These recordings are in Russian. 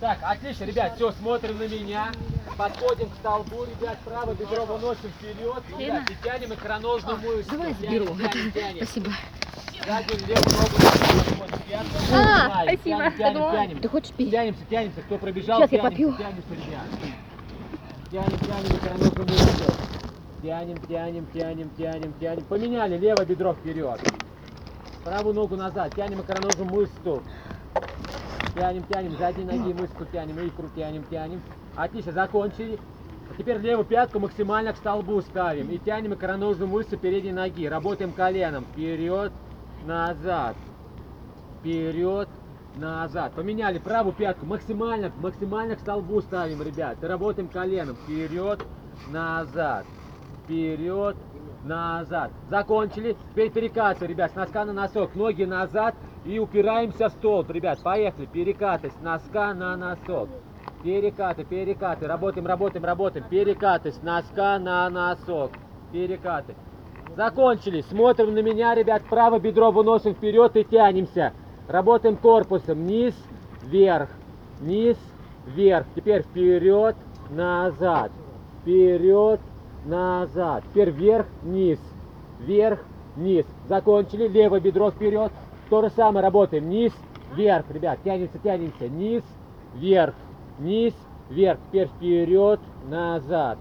Так, отлично, ребят, все, смотрим на меня. Подходим к столбу, ребят, правое бедро выносим вперед. Ребят, и тянем икроножную мышцу. Давай Тянем, тянем, тянем. Спасибо. Заднюю левую ногу А, спасибо. Тянем, тянем, тянем. Ты хочешь пить? Тянемся, тянемся. Кто пробежал, Сейчас я тянемся, попью. тянемся, ребят. Тянем, тянем икроножную мышцу. Тянем, тянем, тянем, тянем, тянем. Поменяли левое бедро вперед. Правую ногу назад. Тянем икроножную мышцу. Тянем, тянем, задней ноги мышцу тянем, икру тянем, тянем. Отлично, закончили. А теперь левую пятку максимально к столбу ставим. И тянем икроножную мышцу передней ноги. Работаем коленом. Вперед, назад. Вперед, назад. Поменяли правую пятку максимально, максимально к столбу ставим, ребят. И работаем коленом. Вперед, назад. Вперед, назад. Закончили. Теперь перекатываем, ребят, с носка на носок. Ноги назад и упираемся в столб. Ребят, поехали. Перекаты с носка на носок. Перекаты, перекаты. Работаем, работаем, работаем. Перекаты с носка на носок. Перекаты. Закончили. Смотрим на меня, ребят. Правое бедро выносим вперед и тянемся. Работаем корпусом. Низ, вверх. Низ, вверх. Теперь вперед, назад. Вперед, назад. Теперь вверх, низ. Вверх, низ. Закончили. Левое бедро вперед. То же самое работаем. Низ, вверх. Ребят, тянемся, тянемся. Низ, вверх. Низ, вверх. Теперь вперед, назад.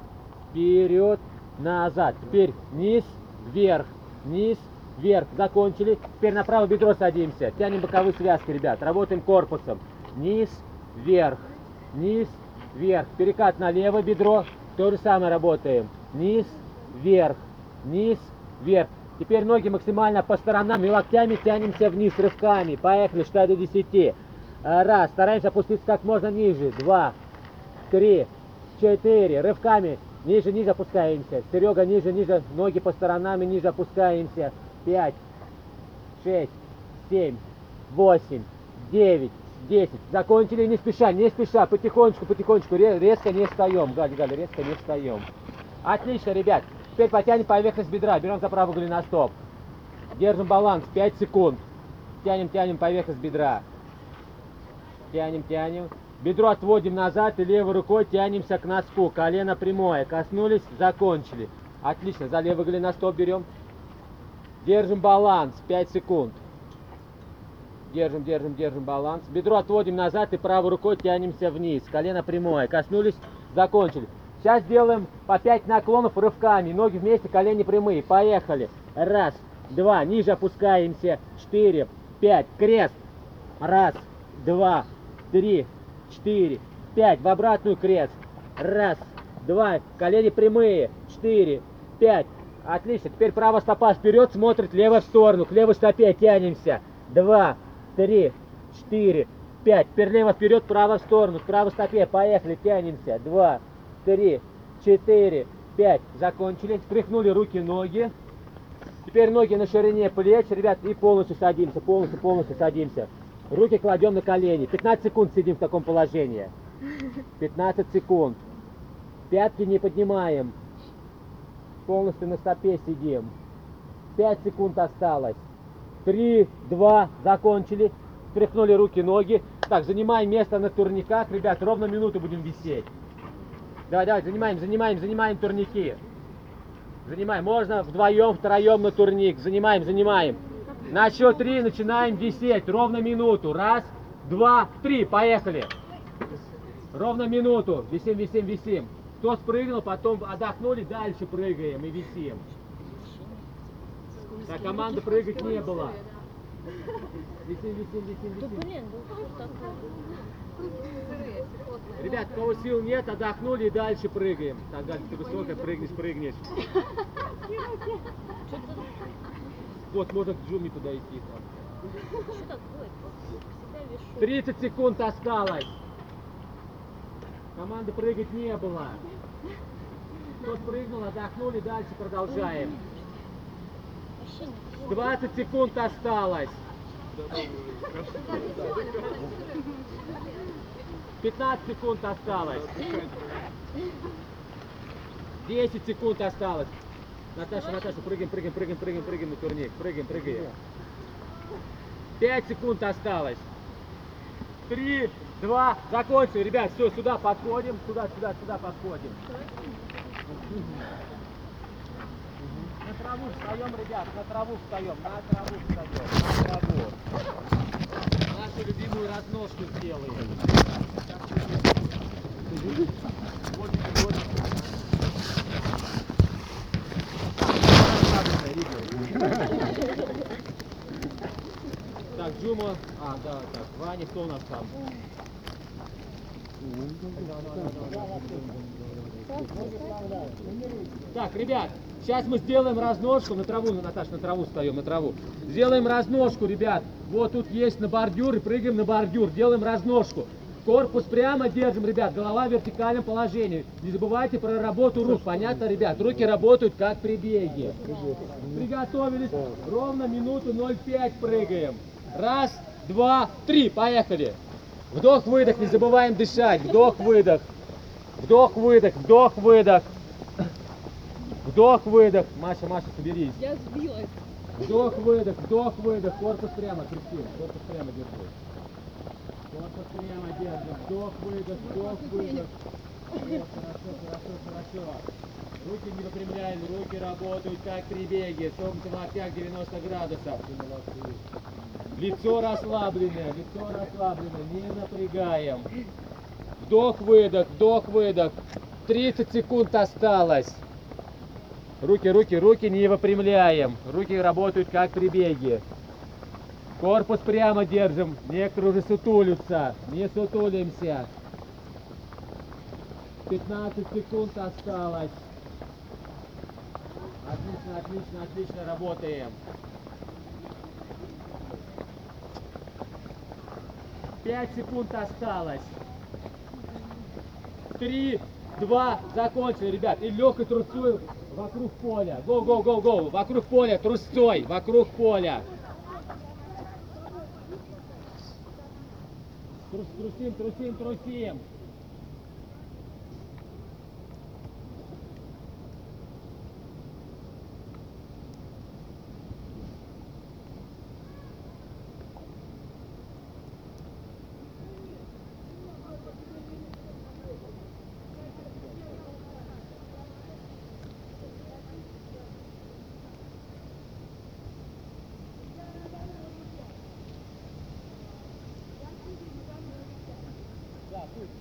Вперед, назад. Теперь низ, вверх. Низ, вверх. Закончили. Теперь на правое бедро садимся. Тянем боковые связки, ребят. Работаем корпусом. Низ, вверх. Низ, вверх. Перекат на левое бедро. То же самое работаем. Низ, вверх. Низ, вверх. Теперь ноги максимально по сторонам и локтями тянемся вниз рывками. Поехали, считай до 10. А, Раз. Стараемся опуститься как можно ниже. Два. Три. Четыре. Рывками. Ниже, ниже опускаемся. Серега, ниже, ниже. Ноги по сторонам и ниже опускаемся. Пять. Шесть. Семь. Восемь. Девять. Десять. Закончили не спеша, не спеша. Потихонечку, потихонечку. Ре- Резко не встаем. Галя, Галя, резко не встаем. Отлично, ребят. Теперь потянем поверхность бедра. Берем за правый голеностоп. Держим баланс. 5 секунд. Тянем, тянем поверхность бедра. Тянем, тянем. Бедро отводим назад и левой рукой тянемся к носку. Колено прямое. Коснулись, закончили. Отлично. За левый голеностоп берем. Держим баланс. 5 секунд. Держим, держим, держим баланс. Бедро отводим назад и правой рукой тянемся вниз. Колено прямое. Коснулись, закончили. Сейчас делаем по 5 наклонов рывками. Ноги вместе, колени прямые. Поехали. Раз, два, ниже опускаемся. Четыре, пять. Крест. Раз, два, три, четыре, пять. В обратную крест. Раз, два. Колени прямые. Четыре, пять. Отлично. Теперь правая стопа вперед, смотрит левая в сторону. К левой стопе тянемся. Два, три, четыре, пять. Теперь лево вперед, право в сторону. К правой стопе. Поехали, тянемся. Два, три, четыре, пять. Закончили. Стряхнули руки, ноги. Теперь ноги на ширине плеч, ребят, и полностью садимся, полностью, полностью садимся. Руки кладем на колени. 15 секунд сидим в таком положении. 15 секунд. Пятки не поднимаем. Полностью на стопе сидим. 5 секунд осталось. 3, 2, закончили. Стряхнули руки, ноги. Так, занимаем место на турниках. Ребят, ровно минуту будем висеть. Давай, давай, занимаем, занимаем, занимаем турники. Занимаем. Можно вдвоем, втроем на турник. Занимаем, занимаем. На счет три начинаем висеть. Ровно минуту. Раз, два, три. Поехали. Ровно минуту. Висим, висим, висим. Кто спрыгнул, потом отдохнули, дальше прыгаем и висим. Так, команда прыгать не было. Висим, висим, висим, висим. Ну? Ребят, у кого сил нет, отдохнули и дальше прыгаем. Так, Галь, ты высокая, прыгнешь, прыгнешь. Вот, можно к Джуми туда идти. там. Что такое? Всегда вешу. 30 секунд осталось. Команды прыгать не было. Кто прыгнул, отдохнули, дальше продолжаем. Вообще не 20 секунд осталось. 15 секунд осталось. 10 секунд осталось. Наташа, Наташа, прыгаем, прыгаем, прыгаем, прыгаем, прыгаем на турник. Прыгаем, прыгаем. 5 секунд осталось. Три, два, закончили. Ребят, все, сюда подходим. Сюда, сюда, сюда подходим. На траву встаем, ребят, на траву встаем, на траву встаем, на траву. Нашу любимую разножку сделаем. Так, Джума. А, да, так. Ваня, кто у нас там? Так, ребят, сейчас мы сделаем разножку на траву, Наташа, на траву встаем, на траву. Сделаем разножку, ребят. Вот тут есть на бордюр, прыгаем на бордюр. Делаем разножку. Корпус прямо держим, ребят, голова в вертикальном положении. Не забывайте про работу рук, понятно, ребят? Руки работают как при беге. Приготовились, ровно минуту 0,5 прыгаем. Раз, два, три, поехали. Вдох-выдох, не забываем дышать. Вдох-выдох. Вдох-выдох, вдох-выдох. Вдох-выдох. Маша, Маша, соберись. Я сбилась. Вдох-выдох, вдох-выдох. Корпус прямо, Кристина. Корпус прямо держи. Корпус прямо держим. Вдох-выдох, вдох-выдох. Хорошо, хорошо, хорошо. Руки не выпрямляем, руки работают как при беге. Согнуты в локтях 90 градусов. Лицо расслабленное, лицо расслабленное, не напрягаем. Вдох-выдох, вдох-выдох. 30 секунд осталось. Руки, руки, руки не выпрямляем. Руки работают как при беге. Корпус прямо держим. Некоторые уже сутулятся. Не сутулимся. 15 секунд осталось. Отлично, отлично, отлично работаем. Пять секунд осталось. Три, два, закончили, ребят. И легкой трусцой вокруг поля. Го, го, го, го. Вокруг поля, трусцой, вокруг поля. Трусим, трусим, трусим. Да, пусть.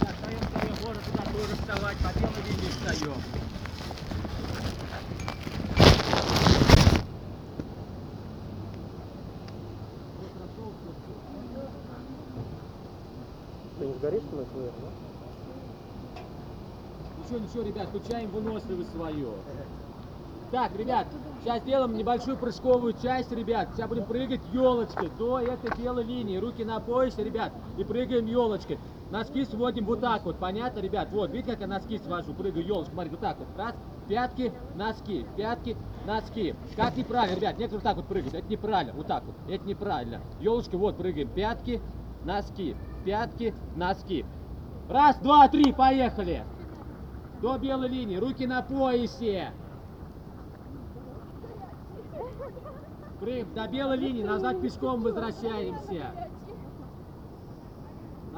Так, встаем, встаем, можно туда тоже вставать, по белой встаем. Ты не сгоришь на ФВР, да? Ничего, ничего, ребят, включаем выносливость свою. Так, ребят, сейчас делаем небольшую прыжковую часть, ребят. Сейчас будем прыгать елочкой до этой белой линии. Руки на поясе, ребят, и прыгаем елочкой. Носки сводим вот так вот, понятно, ребят? Вот, видите, как я носки свожу, прыгаю елочку, смотрите, вот так вот. Раз, пятки, носки, пятки, носки. Как неправильно, ребят, некоторые вот так вот прыгают, это неправильно, вот так вот, это неправильно. Елочка, вот, прыгаем, пятки, носки, пятки, носки. Раз, два, три, поехали! До белой линии, руки на поясе. Прыг, до белой линии, назад пешком возвращаемся.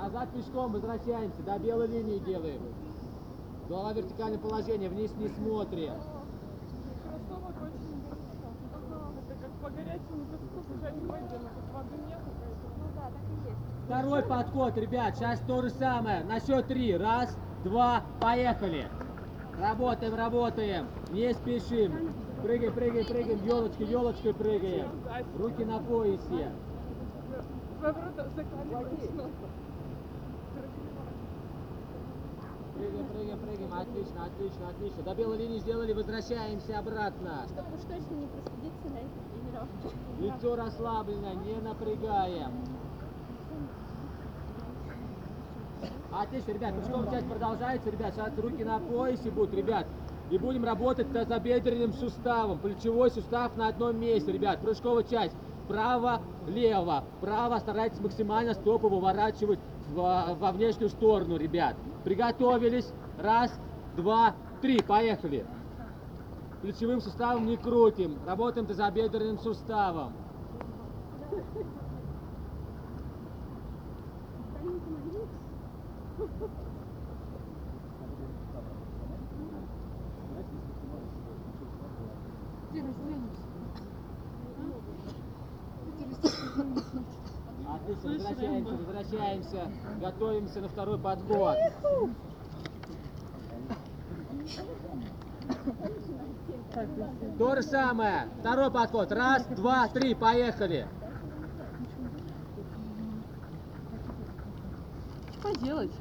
Назад пешком возвращаемся, до белой линии делаем. Голова в вертикальном положении, вниз не смотрим. Второй подход, ребят, сейчас то же самое. На счет три. Раз, два, поехали. Работаем, работаем. Не спешим. Прыгаем, прыгаем, прыгаем. Елочкой, елочкой прыгаем. Руки на поясе. Прыгаем, прыгаем, прыгаем. Отлично, отлично, отлично. До белой линии сделали, возвращаемся обратно. Чтобы уж точно не простудиться на этой тренировке. Лицо расслаблено, не напрягаем. Отлично, ребят, прыжковая часть продолжается, ребят. Сейчас руки на поясе будут, ребят. И будем работать тазобедренным суставом. Плечевой сустав на одном месте, ребят. Прыжковая часть. Право-лево. Право старайтесь максимально стопы выворачивать во, во внешнюю сторону, ребят. Приготовились. Раз, два, три. Поехали. Плечевым суставом не крутим. Работаем тазобедренным суставом. Отлично, возвращаемся, возвращаемся. Готовимся на второй подход. То же самое. Второй подход. Раз, два, три. Поехали. Что делать?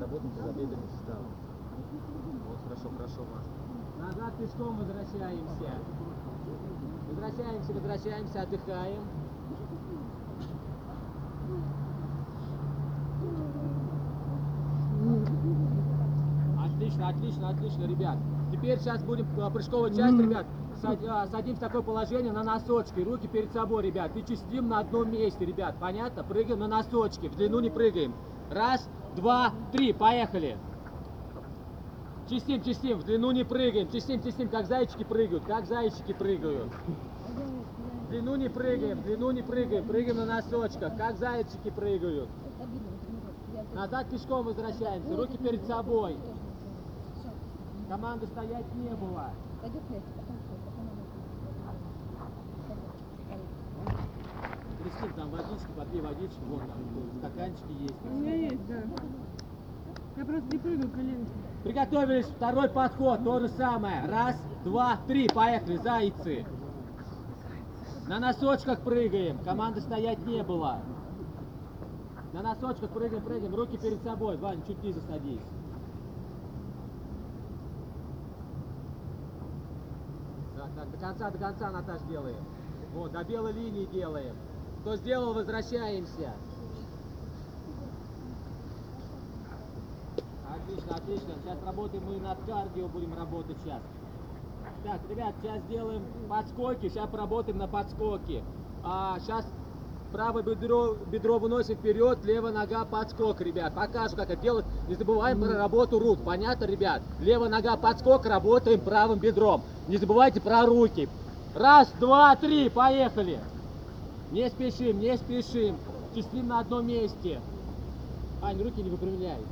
Работаем тазобедренным суставом. Вот, хорошо, хорошо, Маша. Назад пешком возвращаемся. Возвращаемся, возвращаемся, отдыхаем. Отлично, отлично, отлично, ребят. Теперь сейчас будем э, прыжковая часть, ребят. Э, Садимся в такое положение на носочки, руки перед собой, ребят. И чистим на одном месте, ребят. Понятно? Прыгаем на носочки, в длину не прыгаем. Раз, два, три, поехали. Чистим, чистим, в длину не прыгаем. Чистим, чистим, как зайчики прыгают, как зайчики прыгают. В длину не прыгаем, в длину не прыгаем. Прыгаем на носочках, как зайчики прыгают. Назад пешком возвращаемся, руки перед собой. Команды стоять не было. Кристин, там водички, попей водички, вон там стаканчики есть. У меня есть, да. Я просто не прыгаю коленки. Приготовились, второй подход, то же самое. Раз, два, три, поехали, зайцы. На носочках прыгаем, команды стоять не было. На носочках прыгаем, прыгаем, руки перед собой. Ваня, чуть ниже садись. Так, так, до конца, до конца, Наташ, делаем. Вот, до белой линии делаем. Кто сделал, возвращаемся. Отлично, отлично. Сейчас работаем мы над кардио, будем работать сейчас. Так, ребят, сейчас сделаем подскоки, сейчас поработаем на подскоке. А, сейчас правое бедро, бедро выносим вперед, левая нога подскок, ребят. Покажу, как это делать. Не забываем про работу рук. Понятно, ребят? Левая нога подскок, работаем правым бедром. Не забывайте про руки. Раз, два, три, поехали. Не спешим, не спешим. Чистим на одном месте. Ань, руки не выпрямляй.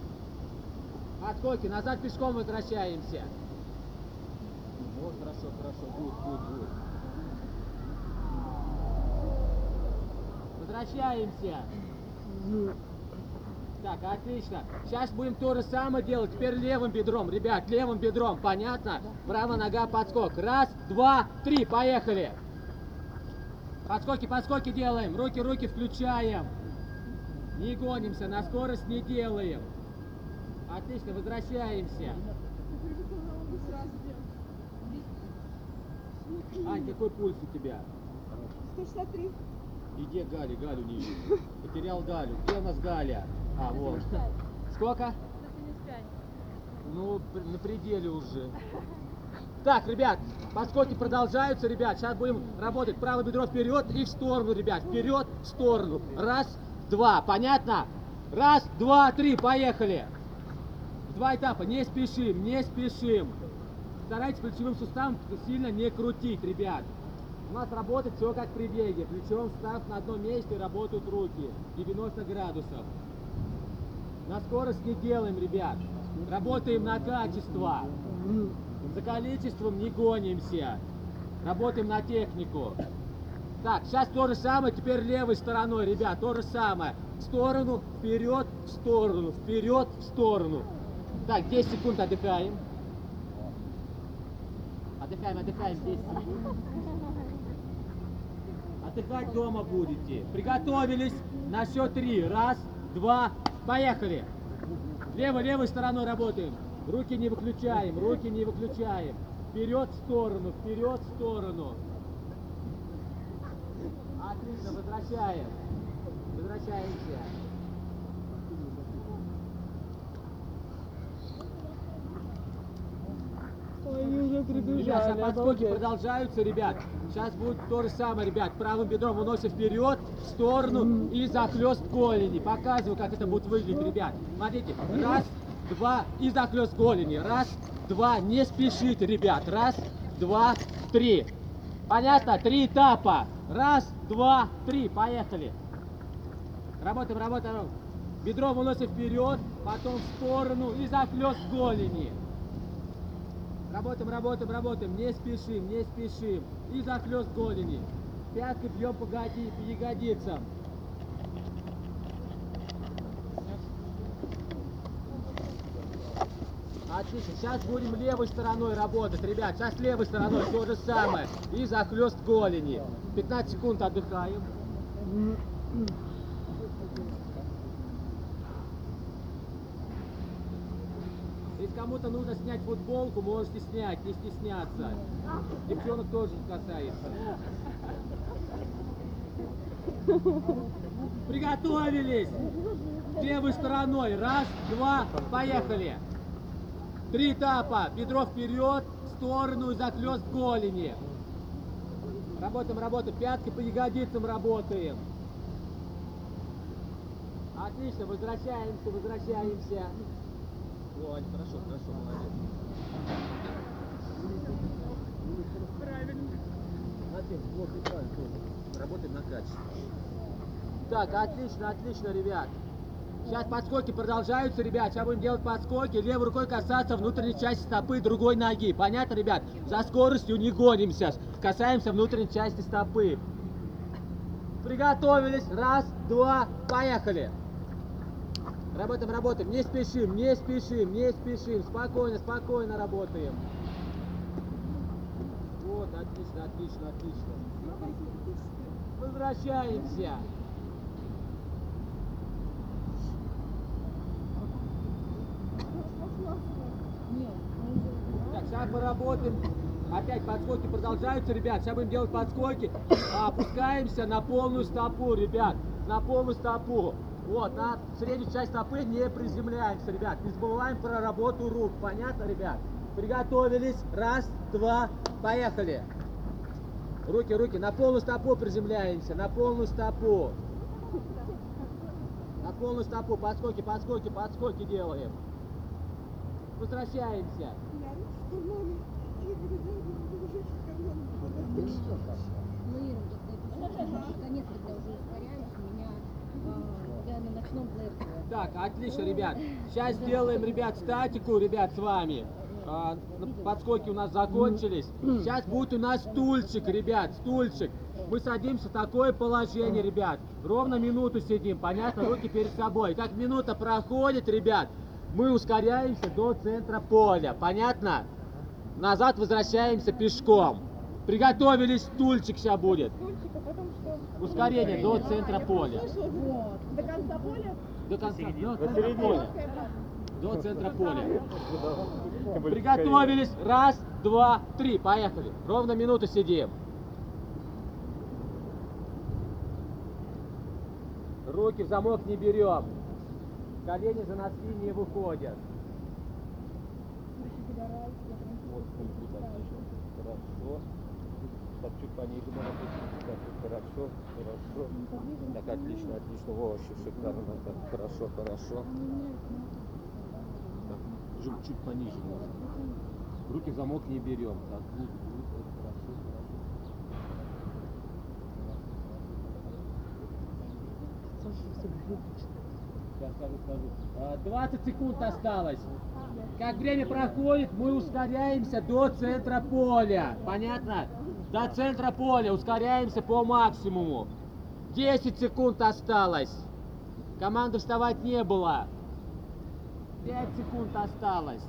Отскоки, назад пешком возвращаемся. Вот, хорошо, хорошо, good, good, good. Возвращаемся. Так, отлично. Сейчас будем то же самое делать. Теперь левым бедром, ребят, левым бедром. Понятно? Правая нога подскок. Раз, два, три, поехали. Подскоки, подскоки делаем. Руки, руки включаем. Не гонимся, на скорость не делаем. Отлично, возвращаемся. Ань, какой пульс у тебя? 163. Иди Галя, Галю не вижу. Потерял Галю. Где у нас Галя? А, вот. Сколько? Ну, пр- на пределе уже. Так, ребят, подскоки продолжаются, ребят. Сейчас будем работать правое бедро вперед и в сторону, ребят. Вперед, в сторону. Раз, два. Понятно? Раз, два, три. Поехали. Два этапа. Не спешим, не спешим. Старайтесь плечевым суставом сильно не крутить, ребят. У нас работает все как при беге. Плечевым сустав на одном месте работают руки. 90 градусов. На скорость не делаем, ребят. Работаем на качество. За количеством не гонимся. Работаем на технику. Так, сейчас то же самое, теперь левой стороной, ребят, то же самое. В сторону, вперед, в сторону, вперед, в сторону. Так, 10 секунд отдыхаем. Отдыхаем, отдыхаем 10 секунд. Отдыхать дома будете. Приготовились на счет три. Раз, два, поехали. Левой, левой стороной работаем. Руки не выключаем, руки не выключаем. Вперед, в сторону, вперед, в сторону. Отлично, возвращаем. Возвращаемся. Ой, они уже Ребят, сейчас подскоки продолжаются, ребят. Сейчас будет то же самое, ребят. Правым бедром выносим вперед, в сторону и захлест голени. Показываю, как это будет выглядеть, ребят. Смотрите. Раз, два и захлест голени. Раз, два. Не спешите, ребят. Раз, два, три. Понятно? Три этапа. Раз, два, три. Поехали. Работаем, работаем. Бедро выносим вперед, потом в сторону и захлест голени. Работаем, работаем, работаем. Не спешим, не спешим. И захлест голени. Пяткой бьем по ягодицам. Отлично. Сейчас будем левой стороной работать, ребят. Сейчас левой стороной то же самое. И захлест голени. 15 секунд отдыхаем. Если кому-то нужно снять футболку, можете снять, не стесняться. Девчонок тоже касается. Приготовились! Левой стороной. Раз, два, поехали. Три этапа. Бедро вперед, в сторону и захлест голени. Работаем, работаем. Пяткой по ягодицам работаем. Отлично, возвращаемся, возвращаемся. Ой, хорошо, хорошо, молодец. Правильно. Один, вот тоже. Работаем на качестве. Так, отлично, отлично, ребят. Сейчас подскоки продолжаются, ребят. Сейчас будем делать подскоки. Левой рукой касаться внутренней части стопы другой ноги. Понятно, ребят? За скоростью не гонимся. Касаемся внутренней части стопы. Приготовились. Раз, два, поехали. Работаем, работаем. Не спешим, не спешим, не спешим. Спокойно, спокойно работаем. Вот, отлично, отлично, отлично. Возвращаемся. Так, сейчас поработаем. Опять подскоки продолжаются, ребят. Сейчас будем делать подскоки. Опускаемся на полную стопу, ребят. На полную стопу. Вот, на среднюю часть стопы не приземляемся, ребят. Не забываем про работу рук. Понятно, ребят? Приготовились. Раз, два, поехали. Руки, руки. На полную стопу приземляемся. На полную стопу. На полную стопу. Подскоки, подскоки, подскоки делаем. Возвращаемся. Ну, Ира, конец, когда уже ускоряюсь, у меня а, я на ночном плеере. Так, отлично, ребят. Сейчас сделаем, ребят, статику, ребят, с вами. А, ну, подскоки у нас закончились. Сейчас будет у нас стульчик, ребят, стульчик. Мы садимся в такое положение, ребят. Ровно минуту сидим, понятно? Руки перед собой. Как минута проходит, ребят, мы ускоряемся до центра поля. Понятно? Назад возвращаемся пешком. Приготовились, стульчик сейчас будет. Стульчик, а потом? Ускорение до центра поля. До конца поля? До конца, до центра поля. До центра поля. Приготовились. Раз, два, три. Поехали. Ровно минуту сидим. Руки в замок не берем. Колени за носки не выходят. Вот. Надо быть. Так, хорошо, хорошо. Так, отлично, отлично. Во, вообще шикарно. Так, хорошо, хорошо. Так, чуть, чуть пониже можно. Руки замок не берем. Так. Сейчас скажу, скажу. А, 20 секунд осталось. Как время проходит, мы ускоряемся до центра поля. Понятно? До центра поля. Ускоряемся по максимуму. 10 секунд осталось. Команды вставать не было. 5 секунд осталось.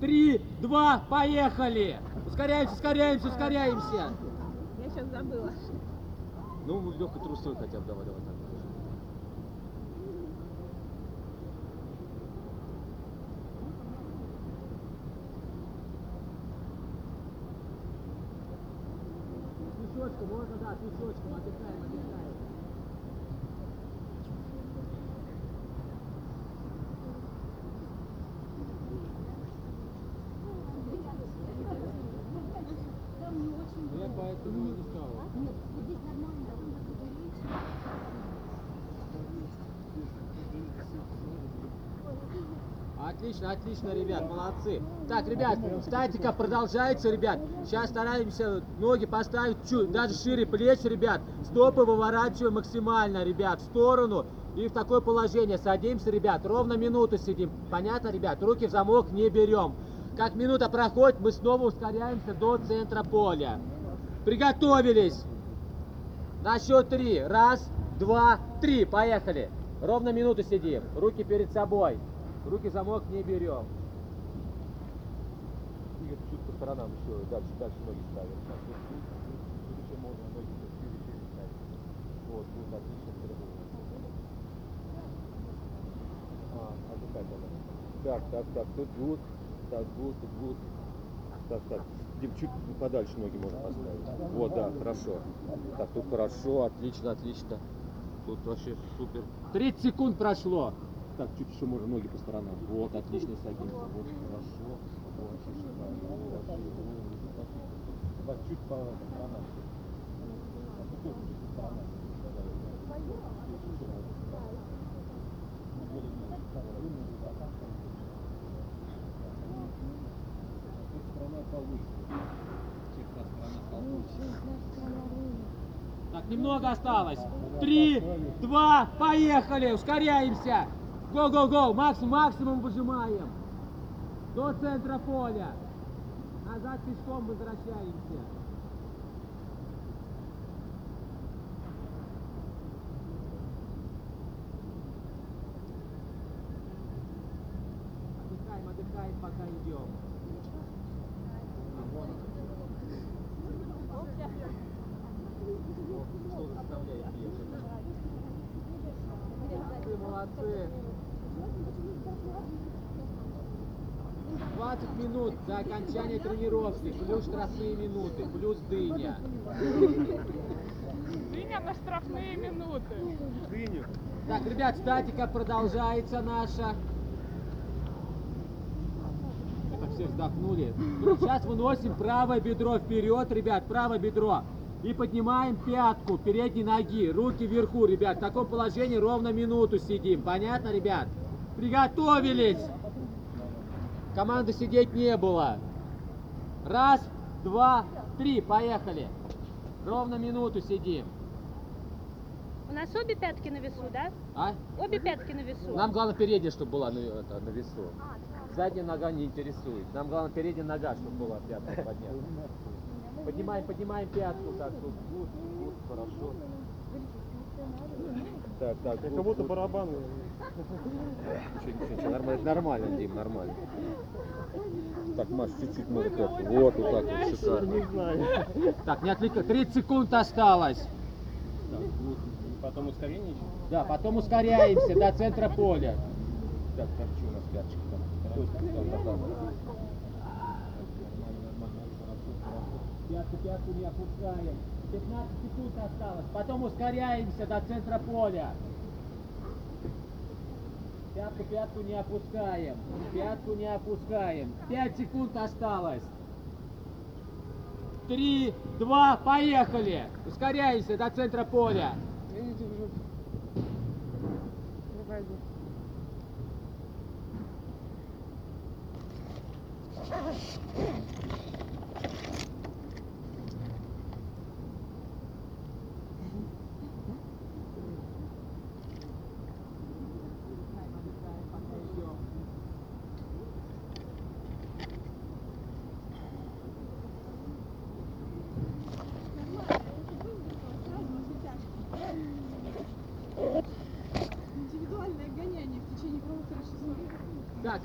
Три, два, поехали! Ускоряемся, ускоряемся, ускоряемся! Я сейчас забыла. Ну, легкой трусой хотя бы, давай, давай, так. Можно, да, песочком, отдыхаем, отдыхаем. Ну, я поэтому и не стал. Нет, вот здесь нормально, там говорить. Отлично, отлично, ребят, молодцы. Так, ребят, статика продолжается, ребят. Сейчас стараемся ноги поставить чуть, даже шире плеч, ребят. Стопы выворачиваем максимально, ребят, в сторону. И в такое положение садимся, ребят. Ровно минуту сидим. Понятно, ребят? Руки в замок не берем. Как минута проходит, мы снова ускоряемся до центра поля. Приготовились. На счет три. Раз, два, три. Поехали. Ровно минуту сидим. Руки перед собой. Руки замок не берем. Игорь, чуть по сторонам еще. Дальше, дальше ноги ставим. Так, вот еще можно ноги шире, шире ставить. Вот, тут отлично переход. А, а тут как она? Так, так, так, тут good, так, good, тут good. Так, так, Дим, чуть подальше ноги можно поставить. Вот, да, хорошо. Так, тут хорошо, отлично, отлично. Тут вообще супер. 30 секунд прошло. Так, чуть еще можно ноги по сторонам. Вот, отлично садимся. Вот, хорошо. Давай, чуть чуть по сторонам. Так, немного осталось. Три, два, поехали, ускоряемся. Го-го-го, максимум, максимум выжимаем. До центра поля. Назад пешком возвращаемся. Отдыхаем, отдыхаем, пока идем. А, вон он. Что заставляет ехать? Вы молодцы. 20 минут до окончания тренировки, плюс штрафные минуты, плюс дыня. Дыня на штрафные минуты. Так, ребят, статика продолжается наша. Это все вздохнули. Сейчас выносим правое бедро вперед, ребят, правое бедро. И поднимаем пятку передней ноги, руки вверху, ребят. В таком положении ровно минуту сидим. Понятно, ребят? Приготовились! Команды сидеть не было. Раз, два, три, поехали. Ровно минуту сидим. У нас обе пятки на весу, да? А? Обе пятки на весу. Нам главное передняя, чтобы была на, это, на весу. Задняя нога не интересует. Нам главное передняя нога, чтобы была пятка поднята. Поднимаем, поднимаем пятку. Так, тут good, good, хорошо. Так, так, Как будто good. Ничего, ничего, ничего, нормально, нормально, Дим, нормально. Так, Маш, чуть-чуть можно пятку. Вот, вот так вот, шикарно. Так, не отвлекай, 30 секунд осталось. Потом ускорение еще? Да, потом ускоряемся до центра поля. Так, так, что у нас там, там. Пятку, пятку не опускаем. 15 секунд осталось. Потом ускоряемся до центра поля. Пятку, пятку не опускаем. Пятку не опускаем. Пять секунд осталось. Три, два, поехали. Ускоряйся до центра поля. Давай.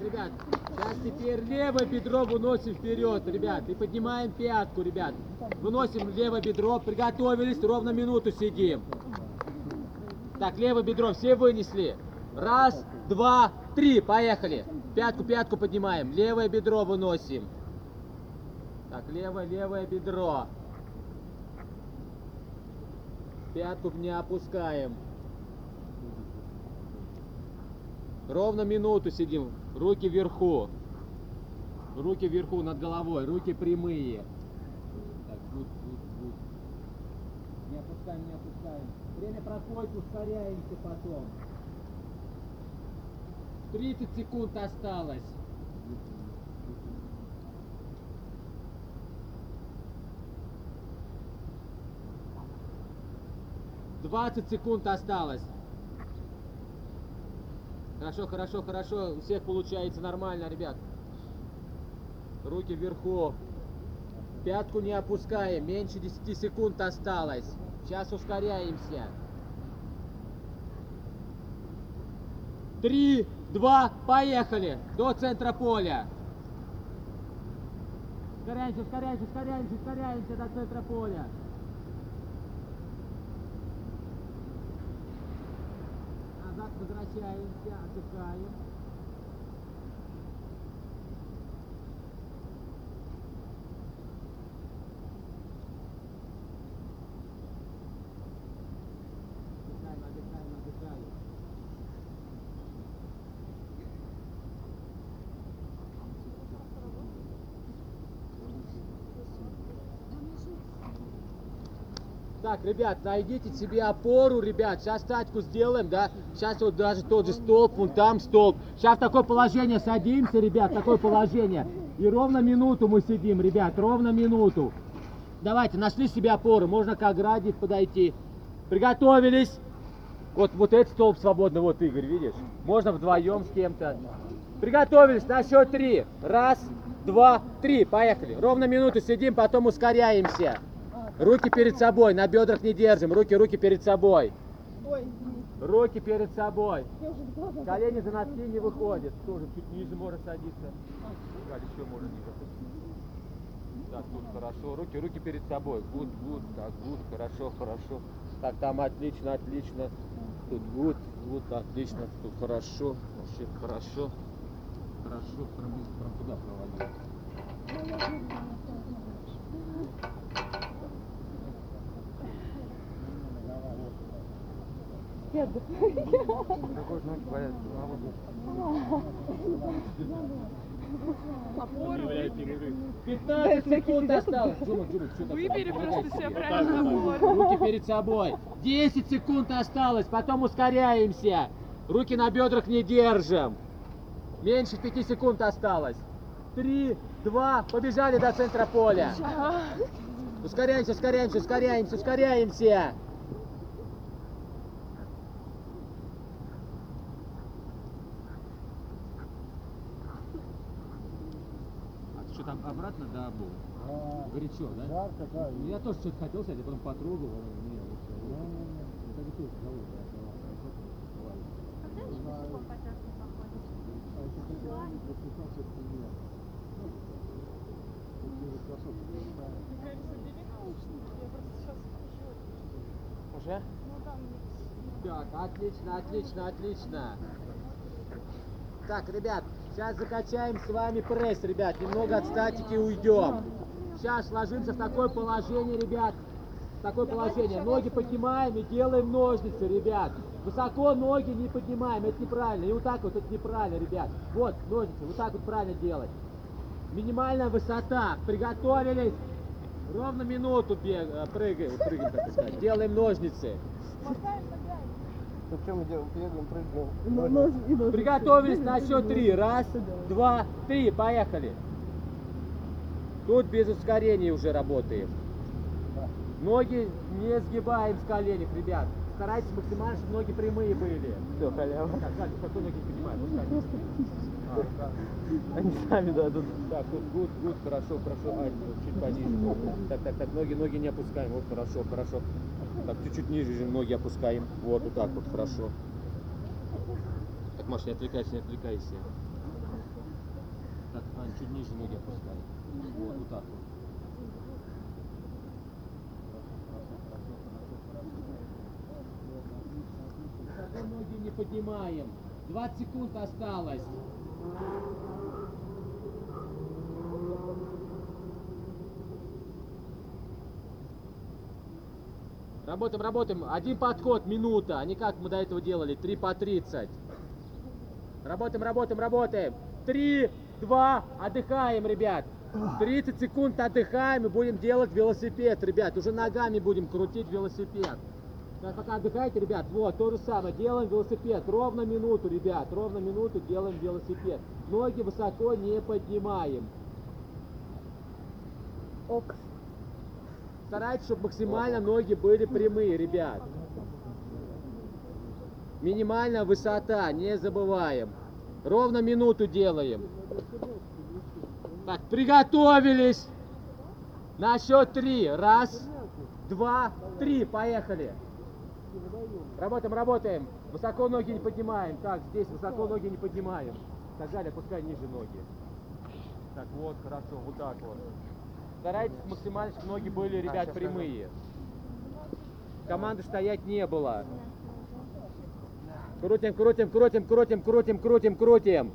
Ребят, сейчас теперь левое бедро выносим вперед, ребят, и поднимаем пятку, ребят. Выносим левое бедро, приготовились, ровно минуту сидим. Так, левое бедро все вынесли. Раз, два, три, поехали. Пятку, пятку поднимаем, левое бедро выносим. Так, левое, левое бедро. Пятку не опускаем. Ровно минуту сидим. Руки вверху. Руки вверху над головой. Руки прямые. Так, good, good, good. Не опускаем, не опускаем. Время проходит, ускоряемся потом. 30 секунд осталось. Двадцать секунд осталось. Хорошо, хорошо, хорошо. У всех получается нормально, ребят. Руки вверху. Пятку не опускаем. Меньше 10 секунд осталось. Сейчас ускоряемся. Три, два, поехали. До центра поля. Ускоряемся, ускоряемся, ускоряемся, ускоряемся до центра поля. Назад возвращаемся, отдыхаем. Отдыхаем, отдыхаем, отдыхаем. Так, ребят, найдите себе опору, ребят. Сейчас тачку сделаем, да. Сейчас вот даже тот же столб, вон там столб. Сейчас в такое положение садимся, ребят, такое положение. И ровно минуту мы сидим, ребят, ровно минуту. Давайте, нашли себе опору, можно к ограде подойти. Приготовились. Вот, вот этот столб свободный, вот Игорь, видишь? Можно вдвоем с кем-то. Приготовились на счет три. Раз, два, три. Поехали. Ровно минуту сидим, потом ускоряемся. Руки перед собой, на бедрах не держим. Руки, руки перед собой. Руки перед собой. Колени за носки не выходят. Тоже чуть ниже можно садиться. Галь, еще можно ниже. Так, тут хорошо. Руки, руки перед собой. Good, good, так, good, хорошо, хорошо. Так, там отлично, отлично. Тут good, good, отлично. Тут хорошо, вообще хорошо. Хорошо, прям, прям туда проводил. Какой ноги болят? 15 секунд осталось. Джума, Джума, что такое? Выбери просто себе. правильно опору. Руки перед собой. 10 секунд осталось, потом ускоряемся. Руки на бедрах не держим. Меньше 5 секунд осталось. Три, два, побежали до центра поля. Ускоряемся, ускоряемся, ускоряемся, ускоряемся. А ты что там обратно до обоих? Горячо, да? Жарко, да. Ну, я тоже что-то хотел сказать, я потом потрогал, оно у меня вот, э, вот это тоже головой, да, голова бывает. Когда еще пешком по трассе походишь? А если ты то все-таки. Ну, уже хорошо, то ты знаешь. Мне кажется, бери наушники, я просто сейчас скажу. Уже? Ну там Так, отлично, отлично, отлично. Так, ребят, сейчас закачаем с вами пресс, ребят. Немного от статики уйдем. Сейчас ложимся в такое положение, ребят. В такое положение. Ноги поднимаем и делаем ножницы, ребят. Высоко ноги не поднимаем, это неправильно. И вот так вот, это неправильно, ребят. Вот, ножницы, вот так вот правильно делать. Минимальная высота. Приготовились. Ровно минуту бег, э, прыгаем, прыгаем, так сказать. Делаем ножницы. Ну, что мы делаем? Бегаем, прыгаем. Приготовились на счет три. Раз, два, три. Поехали. Тут без ускорения уже работаем. Ноги не сгибаем с коленях, ребят. Старайтесь максимально, чтобы ноги прямые были. Все, халява. Так, Галь, какой ноги поднимаем? Вот. А. Они сами дадут. Так, тут гуд, гуд, хорошо, хорошо. Ай, чуть пониже. Так, так, так, ноги, ноги не опускаем. Вот, хорошо, хорошо. Так, чуть-чуть ниже же ноги опускаем. Вот, вот так вот, хорошо. Так, Маша, не отвлекайся, не отвлекайся. так, Ань, чуть ниже ноги опускай. Вот, вот так ноги не поднимаем. 20 секунд осталось. Работаем, работаем. Один подход, минута. А не как мы до этого делали. 3 по 30. Работаем, работаем, работаем. Три, два, отдыхаем, ребят. 30 секунд отдыхаем и будем делать велосипед, ребят. Уже ногами будем крутить велосипед. Так, пока отдыхаете, ребят, вот, то же самое. Делаем велосипед. Ровно минуту, ребят. Ровно минуту делаем велосипед. Ноги высоко не поднимаем. Ок. Старайтесь, чтобы максимально ноги были прямые, ребят. Минимальная высота, не забываем. Ровно минуту делаем. Так, приготовились. На счет три. Раз, два, три. Поехали. Работаем, работаем. Высоко ноги не поднимаем. Так, здесь высоко ноги не поднимаем. Так далее, пускай ниже ноги. Так, вот, хорошо, вот так вот. Старайтесь максимально, чтобы ноги были, ребят, прямые. Команды стоять не было. Крутим, крутим, крутим, крутим, крутим, крутим, крутим.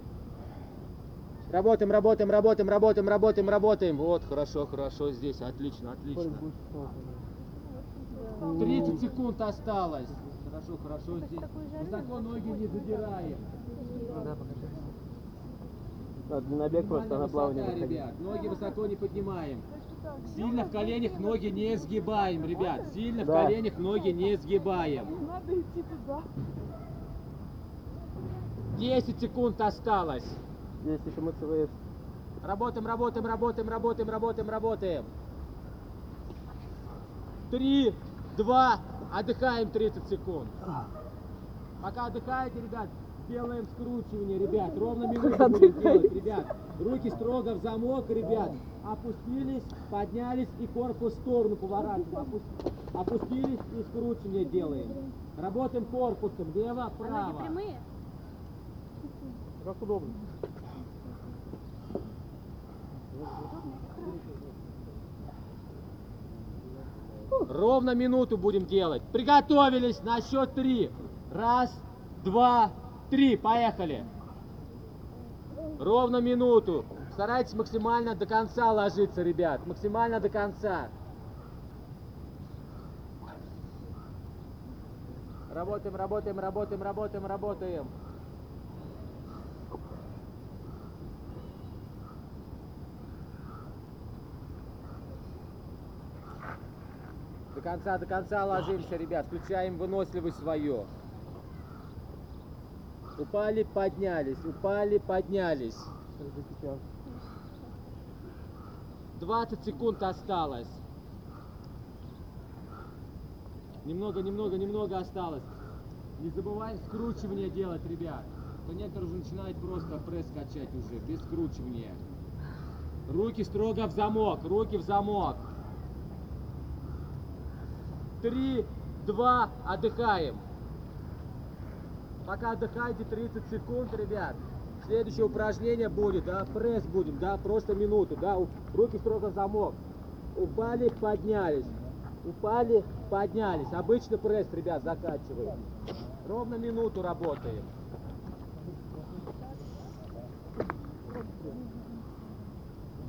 Работаем, работаем, работаем, работаем, работаем, работаем. Вот, хорошо, хорошо, здесь, отлично, отлично. 30 секунд осталось. Хорошо, хорошо, здесь. Высоко ноги не задираем. Да, длиннобег просто на плавание высота, ребят. Ноги высоко не поднимаем. Сильно в коленях ноги не сгибаем, ребят. Сильно в Да. коленях ноги не сгибаем. Надо идти туда. 10 секунд осталось. Здесь еще МЦВС. Работаем, работаем, работаем, работаем, работаем, работаем. Три, два, отдыхаем 30 секунд. Пока отдыхаете, ребят, делаем скручивание, ребят. Ровно минуту будем делать, ребят. Руки строго в замок, ребят. Опустились, поднялись и корпус в сторону поворачиваем. Опус- Опустились и скручивание делаем. Работаем корпусом, лево, А право. Как удобно. Ровно минуту будем делать. Приготовились на счет три. Раз, два, три. Поехали. Ровно минуту. Старайтесь максимально до конца ложиться, ребят. Максимально до конца. Работаем, работаем, работаем, работаем, работаем. Конца, до конца ложимся, ребят. Включаем выносливость свою. Упали, поднялись, упали, поднялись. 20 секунд осталось. Немного, немного, немного осталось. Не забываем скручивание делать, ребят. То некоторые уже начинают просто пресс качать уже, без скручивания. Руки строго в замок, руки в замок. Три, два, отдыхаем. Пока отдыхаете 30 секунд, ребят. Следующее упражнение будет, да, пресс будем, да, просто минуту, да, руки строго в замок. Упали, поднялись. Упали, поднялись. Обычно пресс, ребят, заканчиваем. Ровно минуту работаем.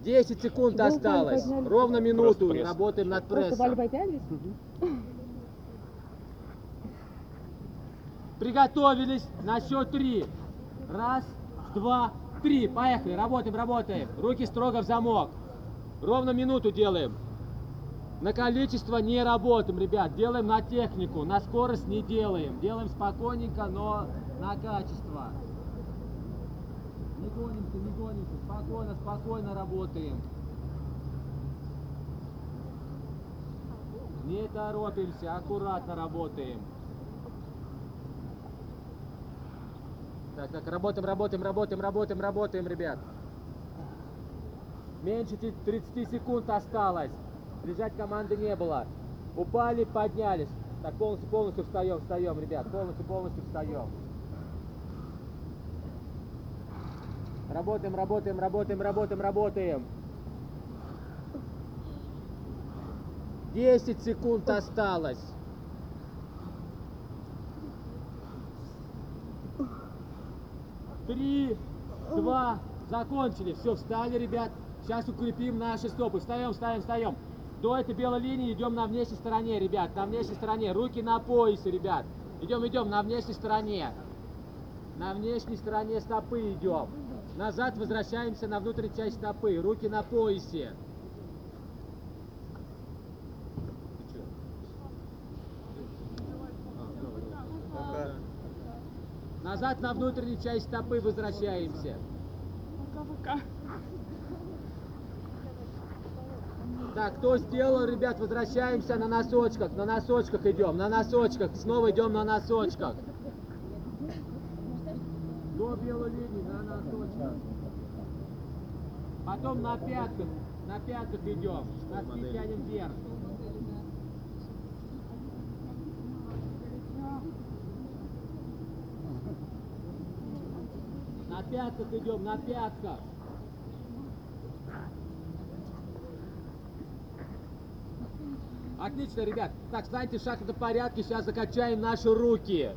Десять секунд осталось. Ровно минуту работаем над прессом. Приготовились на счет три. Раз, два, три. Поехали. Работаем, работаем. Руки строго в замок. Ровно минуту делаем. На количество не работаем, ребят. Делаем на технику. На скорость не делаем. Делаем спокойненько, но на качество. Не гонимся, не гонимся. Спокойно, спокойно работаем. Не торопимся, аккуратно работаем. Так, так, работаем, работаем, работаем, работаем, работаем, ребят. Меньше ти- 30 секунд осталось. Лежать команды не было. Упали, поднялись. Так, полностью, полностью встаем, встаем, ребят. Полностью, полностью встаем. Работаем, работаем, работаем, работаем, работаем. 10 секунд осталось. Три, два, закончили. Все, встали, ребят. Сейчас укрепим наши стопы. Встаем, встаем, встаем. До этой белой линии идем на внешней стороне, ребят. На внешней стороне. Руки на поясе, ребят. Идем, идем на внешней стороне. На внешней стороне стопы идем. Назад возвращаемся на внутреннюю часть стопы. Руки на поясе. Назад на внутреннюю часть стопы возвращаемся. Так, кто сделал, ребят, возвращаемся на носочках. На носочках идем, на носочках. Снова идем на носочках. До белой линии на носочках. Потом на пятках. На пятках идем. Носки тянем вверх. Пятках идем, на пятках. Отлично, ребят. Так, станьте в шахматном порядке, сейчас закачаем наши руки.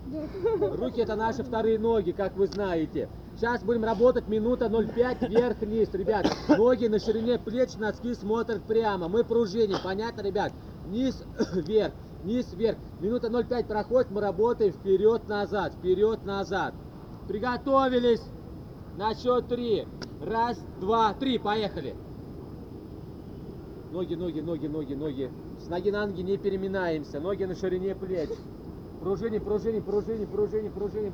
Руки это наши вторые ноги, как вы знаете. Сейчас будем работать минута 0,5 вверх-вниз, ребят. Ноги на ширине плеч, носки смотрят прямо. Мы пружиним, понятно, ребят? Низ вверх, низ вверх. Минута 0,5 проходит, мы работаем вперед-назад, вперед-назад. Приготовились. На счет три. Раз, два, три. Поехали. Ноги, ноги, ноги, ноги, ноги. С ноги на ноги не переминаемся. Ноги на ширине плеч. Пружиним, пружиним, пружиним, пружиним, пружиним.